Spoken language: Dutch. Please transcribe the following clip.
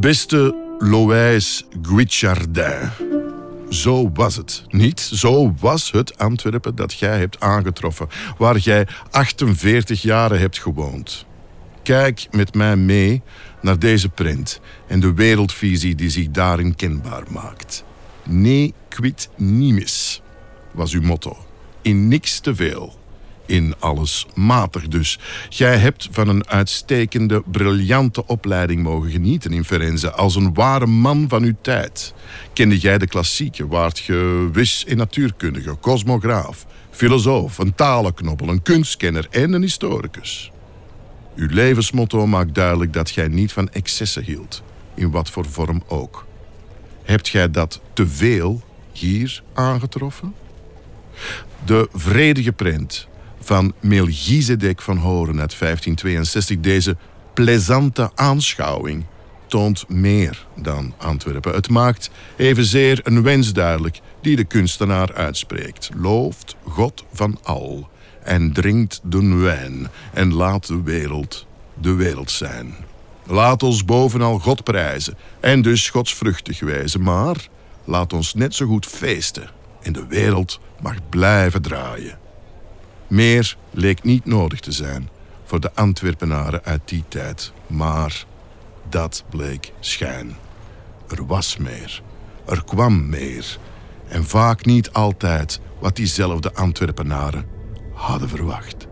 Beste Loïs Guichardin. Zo was het. Niet zo was het Antwerpen dat jij hebt aangetroffen, waar jij 48 jaren hebt gewoond. Kijk met mij mee naar deze print en de wereldvisie die zich daarin kenbaar maakt. Ne quid nimis was uw motto. In niks te veel. In alles matig dus. Jij hebt van een uitstekende, briljante opleiding mogen genieten in Firenze als een ware man van uw tijd. Kende jij de klassieken, waart je wis in natuurkundige, cosmograaf, filosoof, een talenknobbel, een kunstkenner en een historicus. Uw levensmotto maakt duidelijk dat jij niet van excessen hield, in wat voor vorm ook. Hebt jij dat te veel hier aangetroffen? De vredige print van Melchizedek van Horen uit 1562, deze plezante aanschouwing, toont meer dan Antwerpen. Het maakt evenzeer een wens duidelijk die de kunstenaar uitspreekt. Looft God van al en drinkt de wijn en laat de wereld de wereld zijn. Laat ons bovenal God prijzen en dus godsvruchtig wijzen, maar laat ons net zo goed feesten en de wereld mag blijven draaien. Meer leek niet nodig te zijn voor de Antwerpenaren uit die tijd, maar dat bleek schijn. Er was meer, er kwam meer en vaak niet altijd wat diezelfde Antwerpenaren hadden verwacht.